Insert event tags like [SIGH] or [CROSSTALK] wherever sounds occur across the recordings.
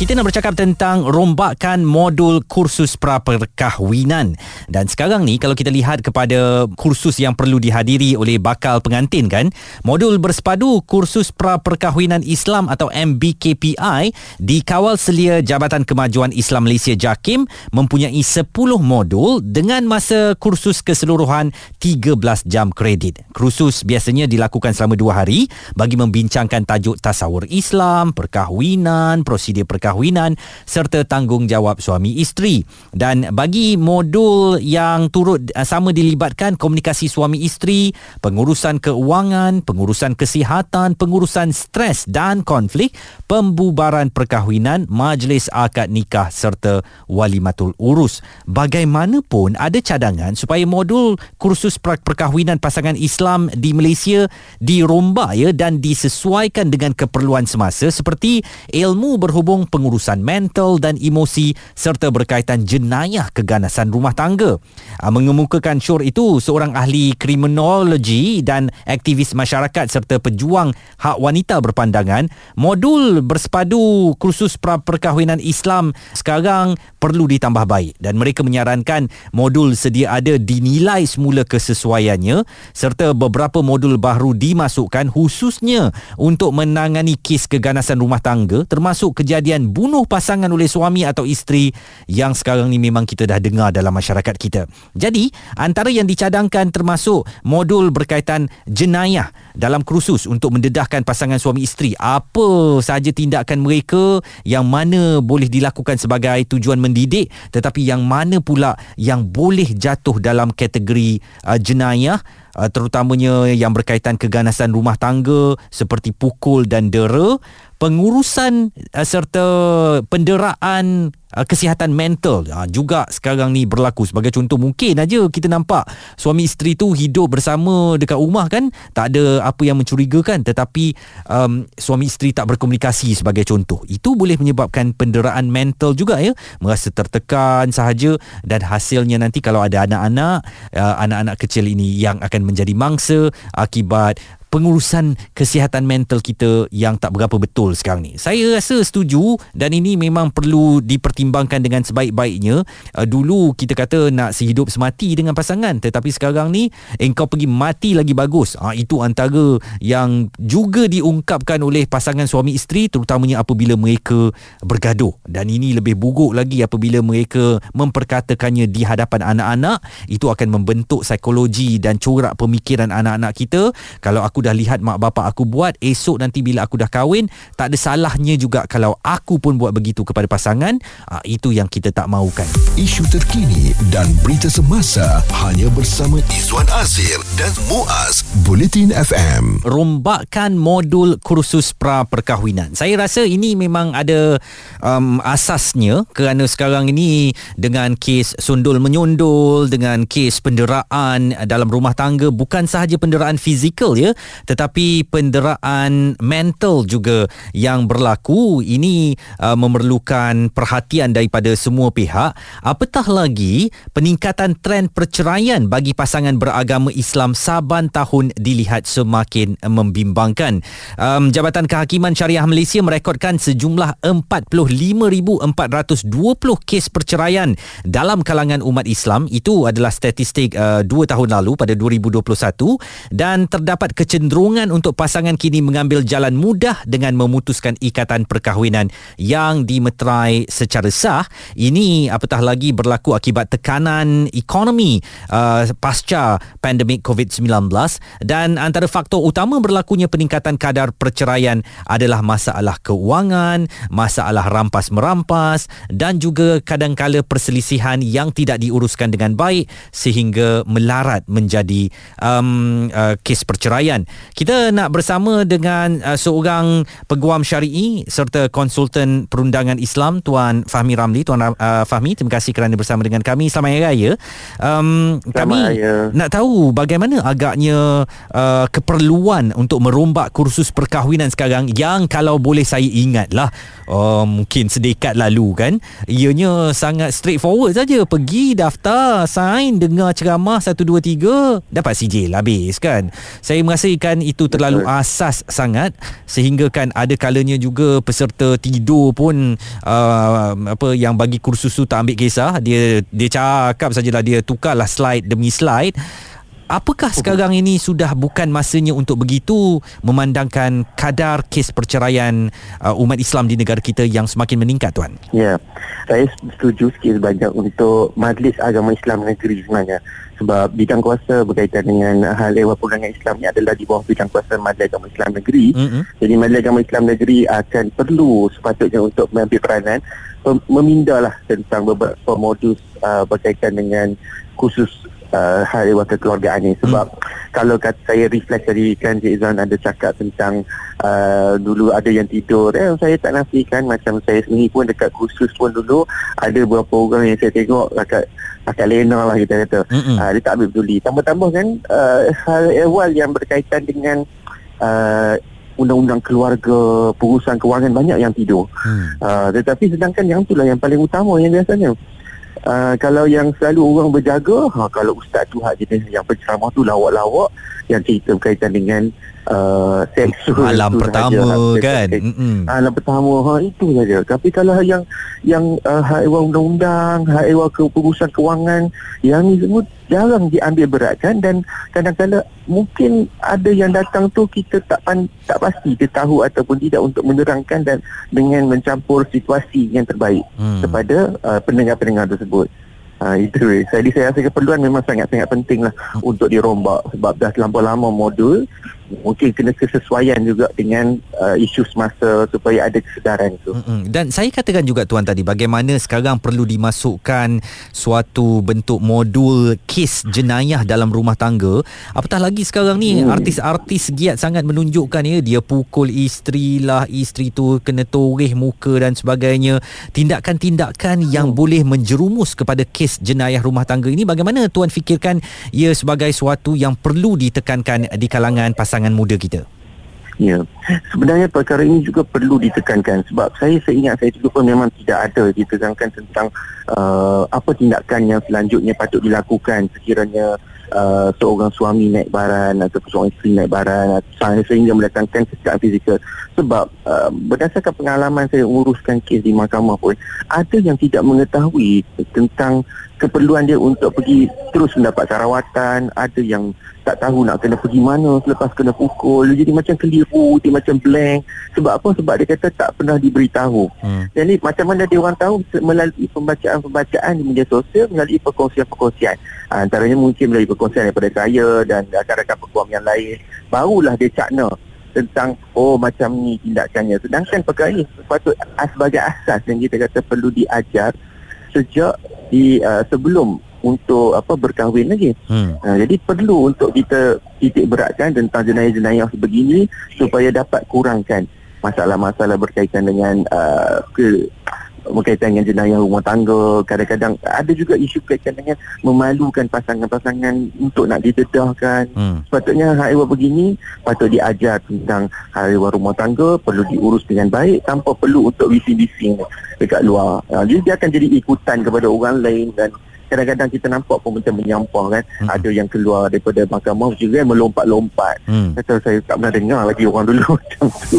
kita nak bercakap tentang rombakan modul kursus pra-perkahwinan. Dan sekarang ni kalau kita lihat kepada kursus yang perlu dihadiri oleh bakal pengantin kan, modul bersepadu kursus pra-perkahwinan Islam atau MBKPI dikawal selia Jabatan Kemajuan Islam Malaysia JAKIM mempunyai 10 modul dengan masa kursus keseluruhan 13 jam kredit. Kursus biasanya dilakukan selama 2 hari bagi membincangkan tajuk tasawur Islam, perkahwinan, prosedur perkahwinan perkahwinan serta tanggungjawab suami isteri. Dan bagi modul yang turut uh, sama dilibatkan komunikasi suami isteri, pengurusan keuangan, pengurusan kesihatan, pengurusan stres dan konflik, pembubaran perkahwinan, majlis akad nikah serta walimatul urus. Bagaimanapun ada cadangan supaya modul kursus perkahwinan pasangan Islam di Malaysia dirombak ya dan disesuaikan dengan keperluan semasa seperti ilmu berhubung pengurusan mental dan emosi serta berkaitan jenayah keganasan rumah tangga. Ah, mengemukakan syur itu seorang ahli kriminologi dan aktivis masyarakat serta pejuang hak wanita berpandangan modul bersepadu kursus perkahwinan Islam sekarang perlu ditambah baik dan mereka menyarankan modul sedia ada dinilai semula kesesuaiannya serta beberapa modul baru dimasukkan khususnya untuk menangani kes keganasan rumah tangga termasuk kejadian bunuh pasangan oleh suami atau isteri yang sekarang ni memang kita dah dengar dalam masyarakat kita. Jadi, antara yang dicadangkan termasuk modul berkaitan jenayah dalam kursus untuk mendedahkan pasangan suami isteri. Apa sahaja tindakan mereka yang mana boleh dilakukan sebagai tujuan mendidik tetapi yang mana pula yang boleh jatuh dalam kategori uh, jenayah uh, terutamanya yang berkaitan keganasan rumah tangga seperti pukul dan dera pengurusan uh, serta penderaan uh, kesihatan mental. Uh, juga sekarang ni berlaku. Sebagai contoh mungkin aja kita nampak suami isteri tu hidup bersama dekat rumah kan? Tak ada apa yang mencurigakan. Tetapi um, suami isteri tak berkomunikasi sebagai contoh. Itu boleh menyebabkan penderaan mental juga ya. Merasa tertekan sahaja. Dan hasilnya nanti kalau ada anak-anak uh, anak-anak kecil ini yang akan menjadi mangsa akibat pengurusan kesihatan mental kita yang tak berapa betul sekarang ni. Saya rasa setuju dan ini memang perlu dipertimbangkan dengan sebaik-baiknya. Uh, dulu kita kata nak sehidup semati dengan pasangan tetapi sekarang ni engkau pergi mati lagi bagus. Uh, itu antara yang juga diungkapkan oleh pasangan suami isteri terutamanya apabila mereka bergaduh. Dan ini lebih buruk lagi apabila mereka memperkatakannya di hadapan anak-anak. Itu akan membentuk psikologi dan corak pemikiran anak-anak kita. Kalau aku dah lihat mak bapak aku buat esok nanti bila aku dah kahwin tak ada salahnya juga kalau aku pun buat begitu kepada pasangan. Uh, itu yang kita tak mahukan. Isu terkini dan berita semasa hanya bersama Izwan Azir dan Muaz Bulletin FM rombakan modul kursus pra perkahwinan saya rasa ini memang ada um, asasnya kerana sekarang ini dengan kes sundul menyundul dengan kes penderaan dalam rumah tangga bukan sahaja penderaan fizikal ya tetapi penderaan mental juga yang berlaku. Ini uh, memerlukan perhatian daripada semua pihak. Apatah lagi peningkatan trend perceraian bagi pasangan beragama Islam saban tahun dilihat semakin membimbangkan. Um, Jabatan Kehakiman Syariah Malaysia merekodkan sejumlah 45,420 kes perceraian dalam kalangan umat Islam. Itu adalah statistik uh, 2 tahun lalu pada 2021 dan terdapat kecenderungan kecenderungan untuk pasangan kini mengambil jalan mudah dengan memutuskan ikatan perkahwinan yang dimeterai secara sah. Ini apatah lagi berlaku akibat tekanan ekonomi uh, pasca pandemik COVID-19 dan antara faktor utama berlakunya peningkatan kadar perceraian adalah masalah keuangan, masalah rampas merampas dan juga kadangkala perselisihan yang tidak diuruskan dengan baik sehingga melarat menjadi um, uh, kes perceraian Kita nak bersama dengan uh, seorang peguam syari'i serta konsultan perundangan Islam Tuan Fahmi Ramli. Tuan uh, Fahmi, terima kasih kerana bersama dengan kami. Selamat Hari Raya. Um, Selamat kami Raya. nak tahu bagaimana agaknya uh, keperluan untuk merombak kursus perkahwinan sekarang yang kalau boleh saya ingatlah uh, mungkin sedekat lalu kan ianya sangat straightforward saja pergi daftar sign dengar ceramah 1 2 3 dapat sijil habis kan saya merasakan itu terlalu Betul. asas sangat sehingga kan ada kalanya juga peserta tidur pun uh, apa yang bagi kursus tu tak ambil kisah dia dia cakap sajalah dia tukarlah slide demi slide Apakah sekarang ini sudah bukan masanya untuk begitu memandangkan kadar kes perceraian uh, umat Islam di negara kita yang semakin meningkat tuan? Ya, saya setuju sikit banyak untuk Majlis Agama Islam Negeri sebenarnya. Sebab bidang kuasa berkaitan dengan hal ehwal perundangan Islam ni adalah di bawah bidang kuasa Majlis Agama Islam Negeri. Mm-mm. Jadi Majlis Agama Islam Negeri akan perlu sepatutnya untuk mengambil peranan memindalah tentang beberapa modus uh, berkaitan dengan khusus uh, hal ehwal kekeluargaan ni sebab hmm. kalau kata saya reflect tadi kan Cik Izan ada cakap tentang uh, dulu ada yang tidur eh saya tak nafikan macam saya sendiri pun dekat kursus pun dulu ada beberapa orang yang saya tengok akak akak lena lah kita kata uh, dia tak ambil peduli tambah-tambah kan uh, hal ehwal yang berkaitan dengan uh, undang-undang keluarga pengurusan kewangan banyak yang tidur Hmm. Uh, tetapi sedangkan yang itulah yang paling utama yang biasanya. Uh, kalau yang selalu orang berjaga, ha, kalau ustaz tu hak jenis yang penceramah tu lawak-lawak yang cerita berkaitan dengan uh, seksual Malam tu pertama sahaja, kan. Mm-mm. Alam pertama ha, itu saja. Tapi kalau yang yang uh, hak ehwal undang-undang, hak ehwal ke pengurusan kewangan, yang ni semua jarang diambil beratkan dan kadang-kadang mungkin ada yang datang tu kita tak pan, tak pasti dia tahu ataupun tidak untuk menerangkan dan dengan mencampur situasi yang terbaik Hmm. kepada uh, pendengar-pendengar tersebut. Ha, itu. Jadi saya rasa keperluan memang sangat-sangat penting lah untuk dirombak sebab dah terlampau lama modul mungkin kena kesesuaian juga dengan uh, isu semasa supaya ada kesedaran itu. Mm-mm. Dan saya katakan juga tuan tadi bagaimana sekarang perlu dimasukkan suatu bentuk modul kes jenayah dalam rumah tangga. Apatah lagi sekarang ni Hmm. artis-artis giat sangat menunjukkan ya dia pukul isteri lah, isteri tu kena toreh muka dan sebagainya. Tindakan-tindakan yang boleh menjerumus kepada kes jenayah rumah tangga ini bagaimana tuan fikirkan ia sebagai suatu yang perlu ditekankan di kalangan pasangan muda kita? Ya. Sebenarnya perkara ini juga perlu ditekankan sebab saya seingat saya juga pun memang tidak ada ditekankan tentang uh, apa tindakan yang selanjutnya patut dilakukan sekiranya uh, seorang suami naik baran atau seorang isteri naik baran sehingga mendatangkan kesekaan fizikal sebab uh, berdasarkan pengalaman saya uruskan kes di mahkamah pun ada yang tidak mengetahui tentang keperluan dia untuk pergi terus mendapat rawatan ada yang tak tahu nak kena pergi mana selepas kena pukul jadi macam keliru dia macam blank. Sebab apa? Sebab dia kata tak pernah diberitahu. Hmm. jadi macam mana dia orang tahu? Melalui pembacaan-pembacaan di media sosial melalui perkongsian-perkongsian. Ha, antaranya mungkin melalui perkongsian daripada saya dan rakan-rakan peguam yang lain. Barulah dia cakna tentang oh macam ni tindakannya. Sedangkan perkara ini sepatut sebagai asas yang kita kata perlu diajar sejak di uh, sebelum untuk apa berkahwin lagi Hmm. Ha, jadi perlu untuk kita titik beratkan tentang jenayah-jenayah sebegini supaya dapat kurangkan masalah-masalah berkaitan dengan uh, ke berkaitan dengan jenayah rumah tangga kadang-kadang ada juga isu berkaitan dengan memalukan pasangan-pasangan untuk nak didedahkan Hmm. sepatutnya hal ehwal begini patut diajar tentang hal ehwal rumah tangga perlu diurus dengan baik tanpa perlu untuk bising-bising dekat luar ha, jadi dia akan jadi ikutan kepada orang lain dan kadang-kadang kita nampak pun macam menyampah kan Hmm. ada yang keluar daripada mahkamah juga melompat-lompat Hmm. kata saya tak pernah dengar lagi orang dulu [LAUGHS] macam tu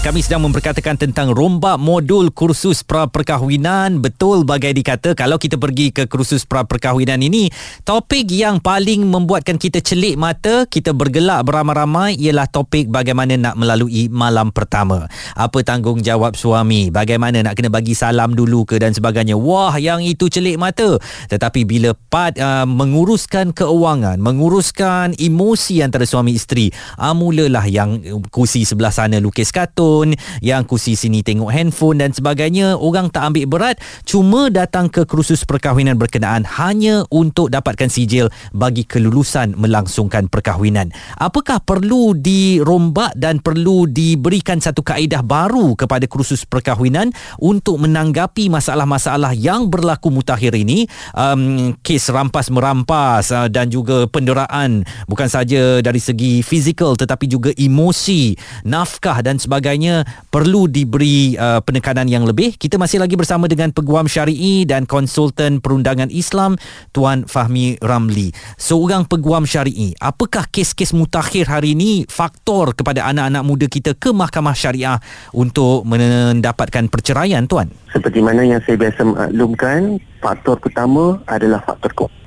Kami sedang memperkatakan tentang rombak modul kursus pra perkahwinan. Betul bagai dikata kalau kita pergi ke kursus pra perkahwinan ini, topik yang paling membuatkan kita celik mata, kita bergelak beramai-ramai ialah topik bagaimana nak melalui malam pertama. Apa tanggungjawab suami, bagaimana nak kena bagi salam dulu ke dan sebagainya. Wah, yang itu celik mata. Tetapi bila part uh, menguruskan keuangan, menguruskan emosi antara suami isteri, uh, mulalah yang kursi sebelah sana lukis katul handphone yang kursi sini tengok handphone dan sebagainya orang tak ambil berat. Cuma datang ke kursus perkahwinan berkenaan hanya untuk dapatkan sijil bagi kelulusan melangsungkan perkahwinan. Apakah perlu dirombak dan perlu diberikan satu kaedah baru kepada kursus perkahwinan untuk menanggapi masalah-masalah yang berlaku mutakhir ini? Um, kes rampas merampas uh, dan juga penderaan bukan saja dari segi fizikal tetapi juga emosi nafkah dan sebagainya perlu diberi uh, penekanan yang lebih. Kita masih lagi bersama dengan peguam syari'i dan konsultan perundangan Islam Tuan Fahmi Ramli. Seorang peguam syari'i apakah kes-kes mutakhir hari ini faktor kepada anak-anak muda kita ke mahkamah syariah untuk mendapatkan perceraian tuan? Seperti mana yang saya biasa maklumkan faktor pertama adalah faktor keuangan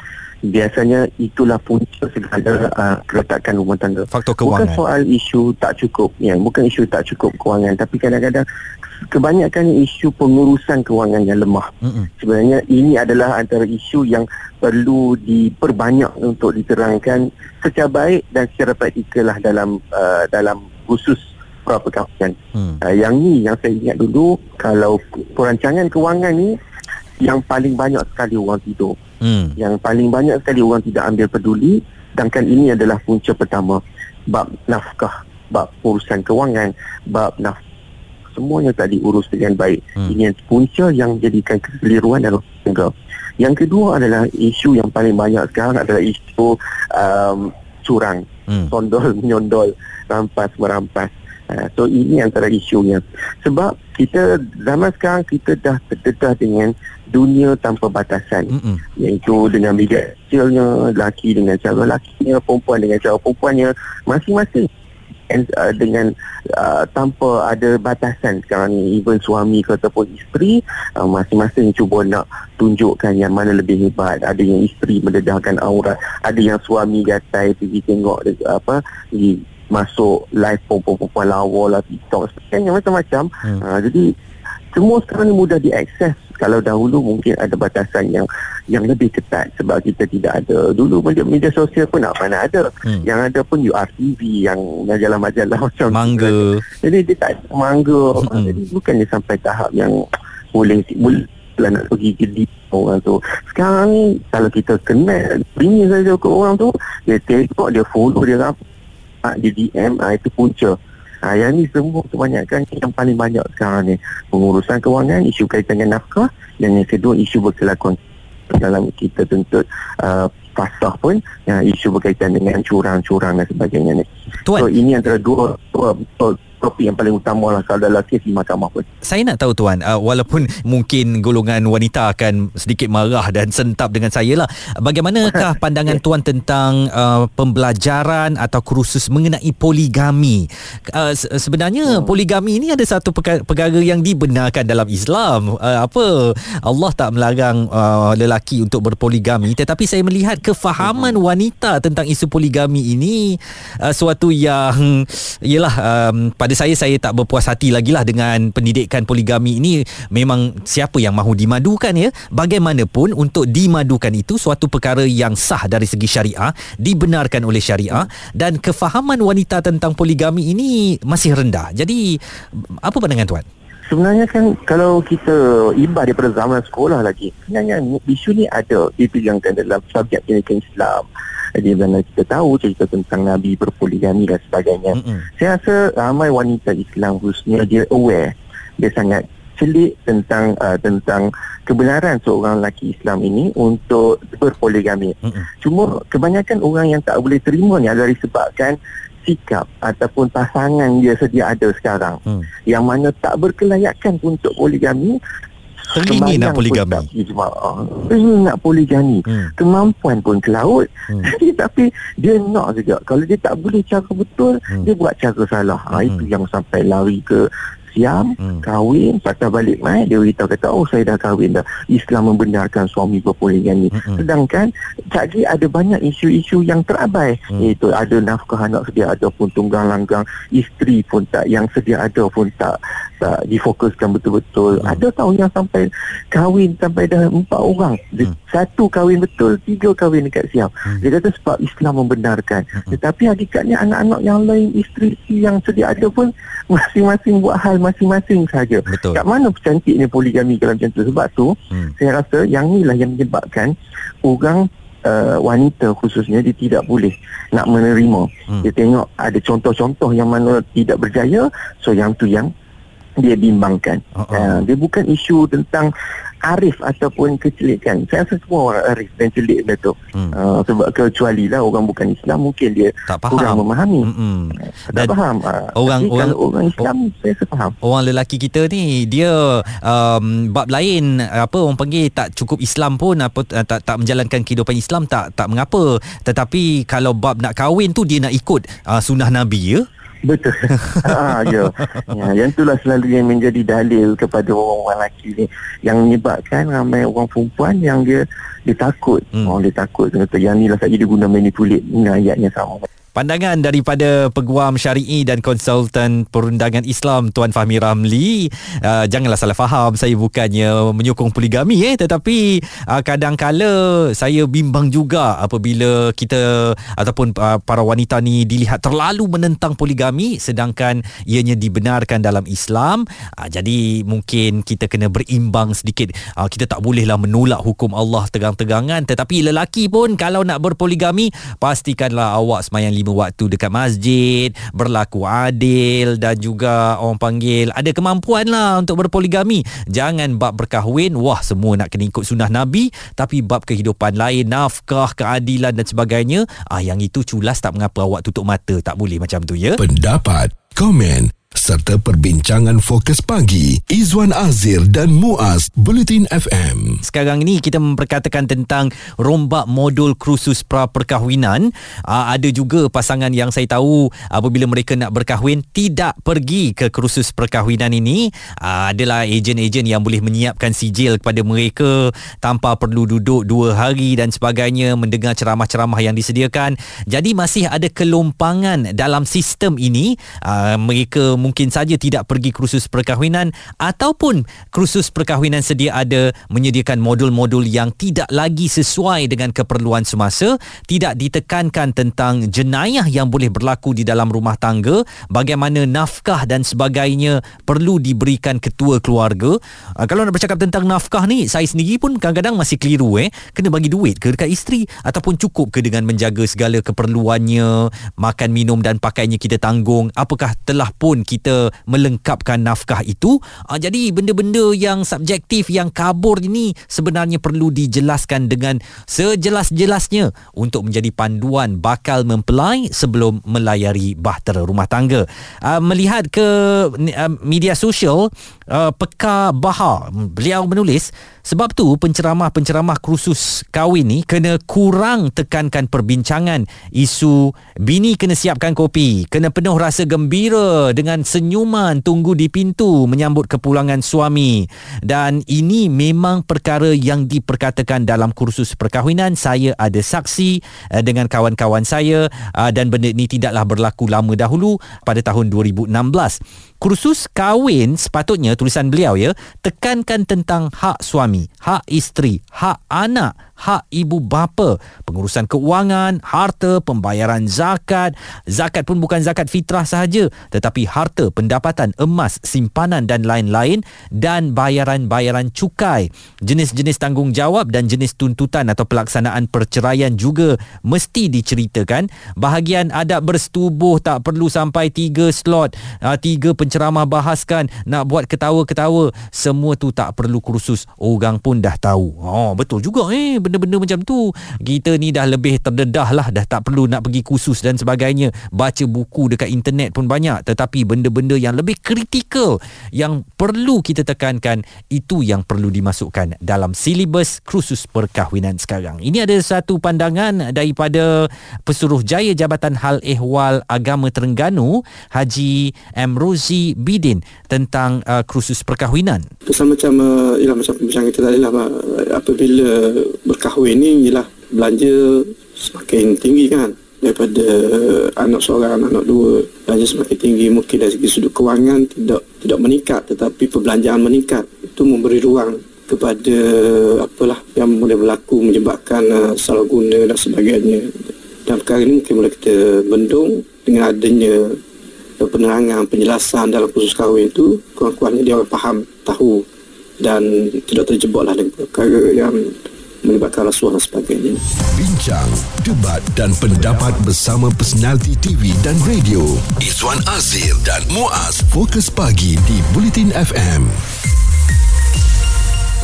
biasanya itulah punca segala uh, keletakan rumah tangga. Faktor kewangan. Bukan soal isu tak cukup, ya, bukan isu tak cukup kewangan, tapi kadang-kadang kebanyakan isu pengurusan kewangan yang lemah. Mm-mm. Sebenarnya ini adalah antara isu yang perlu diperbanyak untuk diterangkan secara baik dan secara praktikal lah dalam uh, dalam khusus perkahwinan. Hmm. Uh, yang ni yang saya ingat dulu kalau perancangan kewangan ni yang paling banyak sekali orang tidur. Hmm. Yang paling banyak sekali orang tidak ambil peduli sedangkan ini adalah punca pertama bab nafkah, bab urusan kewangan, bab naf semuanya tak diurus dengan baik. Hmm. Ini punca yang menjadikan kekeliruan dalam tangga. Yang kedua adalah isu yang paling banyak sekarang adalah isu um, curang, hmm. sondol [LAUGHS] menyondol, rampas merampas. Uh, so ini antara isunya. Sebab kita zaman sekarang kita dah terdedah dengan dunia tanpa batasan. Mm-mm. iaitu dengan media sosialnya laki dengan cara lakinya perempuan dengan cara perempuannya masing-masing. And, uh, dengan uh, tanpa ada batasan sekarang ni even suami ke ataupun isteri uh, masing-masing cuba nak tunjukkan yang mana lebih hebat. Ada yang isteri mendedahkan aurat ada yang suami gatai pergi tengok apa di masuk live perempuan-perempuan lawa lah TikTok sebagainya macam-macam. Hmm. uh, jadi semua sekarang ni mudah diakses. Kalau dahulu mungkin ada batasan yang yang lebih ketat sebab kita tidak ada. Dulu media, media sosial pun nak mana ada. Hmm. yang ada pun URTV yang majalah-majalah [LAUGHS] macam mangga. Jadi dia tak mangga. Hmm. jadi bukannya sampai tahap yang boleh boleh nak pergi ke orang tu. Sekarang ni kalau kita kenal bini saja ke orang tu dia tengok dia follow dia apa ha, di DM ha, itu punca ha, yang ni semua kebanyakan yang paling banyak sekarang ni pengurusan kewangan isu kaitan dengan nafkah dan yang kedua isu berkelakuan dalam kita tuntut uh, fasah pun ya, isu berkaitan dengan curang-curang dan sebagainya ni. Tuan. So ini antara dua, dua, dua topik yang paling utama lah kalau dalam kes di mahkamah pun. Saya nak tahu tuan, uh, walaupun mungkin golongan wanita akan sedikit marah dan sentap dengan saya lah. Bagaimanakah [LAUGHS] pandangan tuan tentang uh, pembelajaran atau kursus mengenai poligami? Uh, sebenarnya hmm. poligami ini ada satu perkara yang dibenarkan dalam Islam. Uh, apa Allah tak melarang uh, lelaki untuk berpoligami tetapi saya melihat kefahaman hmm. wanita tentang isu poligami ini uh, suatu yang ialah um, pada pada saya saya tak berpuas hati lagi lah dengan pendidikan poligami ini. Memang siapa yang mahu dimadukan ya? Bagaimanapun untuk dimadukan itu suatu perkara yang sah dari segi syariah dibenarkan oleh syariah dan kefahaman wanita tentang poligami ini masih rendah. Jadi apa pandangan tuan? Sebenarnya kan kalau kita ibadah daripada zaman sekolah lagi sebenarnya isu ni ada dipilangkan dalam subjek pendidikan Islam di mana kita tahu cerita tentang Nabi berpoligami dan sebagainya. Mm-hmm. Saya rasa ramai wanita Islam khususnya dia aware, dia sangat celik tentang uh, tentang kebenaran seorang lelaki Islam ini untuk berpoligami. Mm-hmm. Cuma kebanyakan orang yang tak boleh terima ni adalah disebabkan sikap ataupun pasangan dia sedia ada sekarang mm. yang mana tak berkelayakan untuk poligami Teringin nak poligami Teringin nak poligami hmm. Kemampuan pun ke laut hmm. [LAUGHS] Tapi dia nak juga Kalau dia tak boleh cara betul hmm. Dia buat cara salah ha, hmm. Itu yang sampai lari ke Siam hmm. Kahwin Patah balik mai Dia beritahu kata Oh saya dah kahwin dah Islam membenarkan suami berpoligami hmm. Sedangkan Jadi ada banyak isu-isu yang terabai hmm. Iaitu ada nafkah anak sedia ada pun tunggang langgang Isteri pun tak Yang sedia ada pun tak tak difokuskan betul-betul. Hmm. Ada tahu yang sampai kahwin sampai dah empat orang. Hmm. Satu kahwin betul, tiga kahwin dekat Siam. Hmm. Dia kata sebab Islam membenarkan. Hmm. Tetapi hakikatnya anak-anak yang lain, isteri yang sedia ada pun masing-masing buat hal masing-masing saja. Betul. Kat mana cantiknya poligami kalau macam tu? Sebab tu, hmm. saya rasa yang inilah yang menyebabkan orang uh, wanita khususnya dia tidak boleh nak menerima. Hmm. Dia tengok ada contoh-contoh yang mana tidak berjaya, so yang tu yang dia bimbangkan. Uh-uh. Uh, dia bukan isu tentang arif ataupun kecelikan. Saya rasa semua orang arif dan celik benda tu. Hmm. Uh, sebab kecuali lah orang bukan Islam mungkin dia tak faham. kurang memahami. Hmm. Tak dan faham. Uh, orang orang kalau orang Islam oh, saya rasa faham. Orang lelaki kita ni dia um, bab lain apa orang panggil tak cukup Islam pun apa uh, tak tak menjalankan kehidupan Islam tak tak mengapa. Tetapi kalau bab nak kahwin tu dia nak ikut uh, sunnah Nabi ya. Betul. ha, [LAUGHS] ya. ya. Yang itulah selalu yang menjadi dalil kepada orang-orang lelaki ni. Yang menyebabkan ramai orang perempuan yang dia, dia takut. Hmm. Orang dia takut. Yang ni lah saja dia guna manipulate dengan ayatnya sama. Pandangan daripada peguam syari'i dan konsultan perundangan Islam Tuan Fahmi Ramli uh, janganlah salah faham saya bukannya menyokong poligami eh tetapi uh, kadang-kala saya bimbang juga apabila kita ataupun uh, para wanita ni dilihat terlalu menentang poligami sedangkan ianya dibenarkan dalam Islam uh, jadi mungkin kita kena berimbang sedikit. Uh, kita tak bolehlah menolak hukum Allah tegang-tegangan tetapi lelaki pun kalau nak berpoligami pastikanlah awak semayang lima waktu dekat masjid, berlaku adil dan juga orang panggil ada kemampuan lah untuk berpoligami. Jangan bab berkahwin, wah semua nak kena ikut sunnah Nabi, tapi bab kehidupan lain, nafkah, keadilan dan sebagainya, ah yang itu culas tak mengapa awak tutup mata, tak boleh macam tu ya. Pendapat, komen serta perbincangan fokus pagi Izwan Azir dan Muaz Bulletin FM. Sekarang ini kita memperkatakan tentang rombak modul krusus pra perkahwinan. Aa, ah, ada juga pasangan yang saya tahu apabila mereka nak berkahwin tidak pergi ke krusus perkahwinan ini. Aa, ah, adalah ejen-ejen yang boleh menyiapkan sijil kepada mereka tanpa perlu duduk dua hari dan sebagainya mendengar ceramah-ceramah yang disediakan. Jadi masih ada kelompangan dalam sistem ini. Aa, ah, mereka mungkin saja tidak pergi kursus perkahwinan ataupun kursus perkahwinan sedia ada menyediakan modul-modul yang tidak lagi sesuai dengan keperluan semasa, tidak ditekankan tentang jenayah yang boleh berlaku di dalam rumah tangga, bagaimana nafkah dan sebagainya perlu diberikan ketua keluarga. Uh, kalau nak bercakap tentang nafkah ni, saya sendiri pun kadang-kadang masih keliru eh. Kena bagi duit ke dekat isteri ataupun cukup ke dengan menjaga segala keperluannya, makan minum dan pakaiannya kita tanggung. Apakah telah pun kita melengkapkan nafkah itu. Uh, jadi benda-benda yang subjektif yang kabur ini sebenarnya perlu dijelaskan dengan sejelas-jelasnya untuk menjadi panduan bakal mempelai sebelum melayari bahtera rumah tangga. Uh, melihat ke uh, media sosial uh, Peka Bahar beliau menulis sebab tu penceramah-penceramah kursus kahwin ni kena kurang tekankan perbincangan isu bini kena siapkan kopi, kena penuh rasa gembira dengan senyuman tunggu di pintu menyambut kepulangan suami. Dan ini memang perkara yang diperkatakan dalam kursus perkahwinan. Saya ada saksi uh, dengan kawan-kawan saya uh, dan benda ini tidaklah berlaku lama dahulu pada tahun 2016 kursus kahwin sepatutnya tulisan beliau ya tekankan tentang hak suami, hak isteri, hak anak, hak ibu bapa, pengurusan keuangan, harta, pembayaran zakat. Zakat pun bukan zakat fitrah sahaja tetapi harta, pendapatan, emas, simpanan dan lain-lain dan bayaran-bayaran cukai. Jenis-jenis tanggungjawab dan jenis tuntutan atau pelaksanaan perceraian juga mesti diceritakan. Bahagian adab bersetubuh tak perlu sampai tiga slot, ah, tiga penceramah bahaskan nak buat ketawa-ketawa semua tu tak perlu kursus. Orang pun dah tahu. Oh betul juga eh. Benda-benda macam tu kita ni dah lebih terdedah lah. Dah tak perlu nak pergi kursus dan sebagainya. Baca buku dekat internet pun banyak. Tetapi benda-benda yang lebih kritikal yang perlu kita tekankan itu yang perlu dimasukkan dalam silibus kursus perkahwinan sekarang. Ini ada satu pandangan daripada pesuruh jaya Jabatan Hal Ehwal Agama Terengganu Haji M. Bidin tentang uh, kursus perkahwinan. Pesan macam uh, ialah macam pembicaraan kita tadi lah apabila berkahwin ni ialah belanja semakin tinggi kan? Daripada anak seorang anak dua belanja semakin tinggi. Mungkin dari segi sudut kewangan tidak tidak meningkat tetapi perbelanjaan meningkat. Itu memberi ruang kepada apalah yang boleh berlaku menyebabkan uh, salah guna dan sebagainya. Dan perkara ini mungkin boleh kita bendung dengan adanya penerangan penjelasan dalam khusus kahwin itu kurang-kurangnya dia orang faham tahu dan tidak terjebaklah dengan perkara yang menyebabkan rasuah dan sebagainya. Bincang, debat dan pendapat bersama personaliti TV dan radio. Izwan Azir dan Muaz Fokus Pagi di Bulletin FM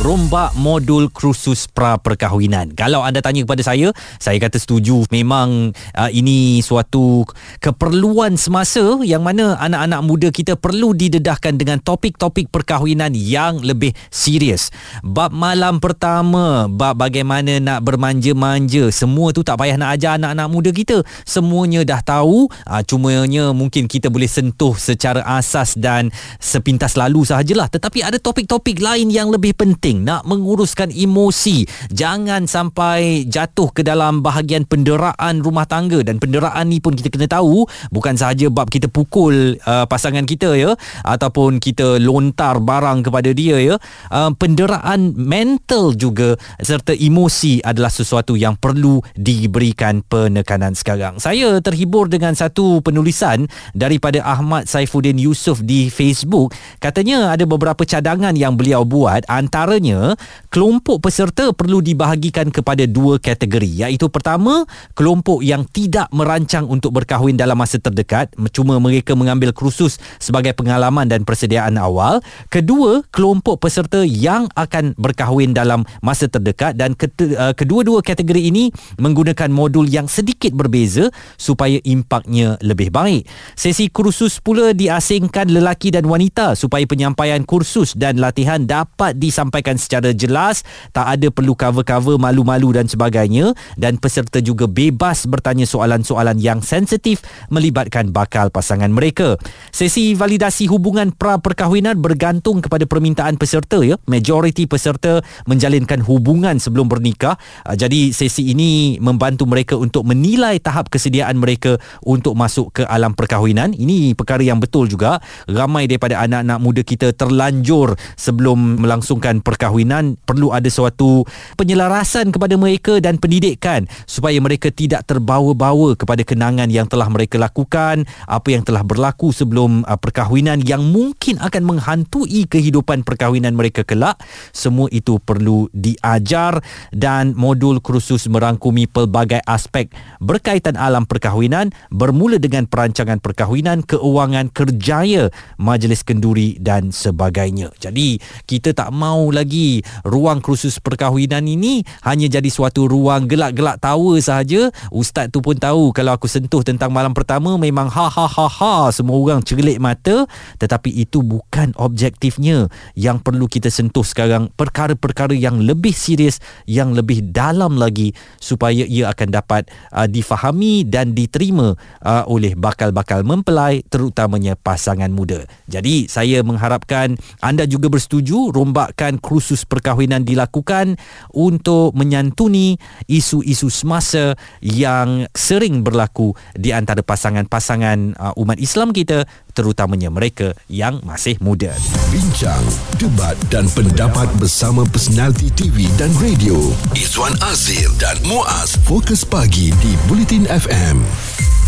rombak modul kursus pra perkahwinan. Kalau anda tanya kepada saya, saya kata setuju. Memang uh, ini suatu keperluan semasa yang mana anak-anak muda kita perlu didedahkan dengan topik-topik perkahwinan yang lebih serius. Bab malam pertama, bab bagaimana nak bermanja-manja, semua tu tak payah nak ajar anak-anak muda kita. Semuanya dah tahu, uh, cumanya mungkin kita boleh sentuh secara asas dan sepintas lalu sahajalah. Tetapi ada topik-topik lain yang lebih penting penting nak menguruskan emosi. Jangan sampai jatuh ke dalam bahagian penderaan rumah tangga. Dan penderaan ni pun kita kena tahu bukan sahaja bab kita pukul uh, pasangan kita ya ataupun kita lontar barang kepada dia ya. Uh, penderaan mental juga serta emosi adalah sesuatu yang perlu diberikan penekanan sekarang. Saya terhibur dengan satu penulisan daripada Ahmad Saifuddin Yusof di Facebook. Katanya ada beberapa cadangan yang beliau buat antara antaranya kelompok peserta perlu dibahagikan kepada dua kategori. Iaitu pertama kelompok yang tidak merancang untuk berkahwin dalam masa terdekat cuma mereka mengambil kursus sebagai pengalaman dan persediaan awal. Kedua kelompok peserta yang akan berkahwin dalam masa terdekat. Dan uh, kedua-dua kategori ini menggunakan modul yang sedikit berbeza supaya impaknya lebih baik. Sesi kursus pula diasingkan lelaki dan wanita supaya penyampaian kursus dan latihan dapat disampaikan disampaikan secara jelas tak ada perlu cover-cover malu-malu dan sebagainya. Dan peserta juga bebas bertanya soalan-soalan yang sensitif melibatkan bakal pasangan mereka. Sesi validasi hubungan pra perkahwinan bergantung kepada permintaan peserta ya. Majoriti peserta menjalinkan hubungan sebelum bernikah. Ah, jadi sesi ini membantu mereka untuk menilai tahap kesediaan mereka untuk masuk ke alam perkahwinan. Ini perkara yang betul juga. Ramai daripada anak-anak muda kita terlanjur sebelum melangsungkan perkahwinan perlu ada suatu penyelarasan kepada mereka dan pendidikan supaya mereka tidak terbawa-bawa kepada kenangan yang telah mereka lakukan apa yang telah berlaku sebelum uh, perkahwinan yang mungkin akan menghantui kehidupan perkahwinan mereka kelak. Semua itu perlu diajar dan modul kursus merangkumi pelbagai aspek berkaitan alam perkahwinan bermula dengan perancangan perkahwinan keuangan kerjaya majlis kenduri dan sebagainya. Jadi kita tak mau lagi. Ruang kursus perkahwinan ini hanya jadi suatu ruang gelak-gelak tawa sahaja. Ustaz tu pun tahu kalau aku sentuh tentang malam pertama memang ha ha ha ha semua orang cerlik mata. Tetapi itu bukan objektifnya. Yang perlu kita sentuh sekarang perkara-perkara yang lebih serius yang lebih dalam lagi supaya ia akan dapat uh, difahami dan diterima uh, oleh bakal-bakal mempelai terutamanya pasangan muda. Jadi saya mengharapkan anda juga bersetuju rombakan kursus perkahwinan dilakukan untuk menyantuni isu-isu semasa yang sering berlaku di antara pasangan-pasangan uh, umat Islam kita terutamanya mereka yang masih muda. Bincang, debat dan pendapat bersama personaliti TV dan radio Izwan Azir dan Muaz Fokus Pagi di Bulletin FM.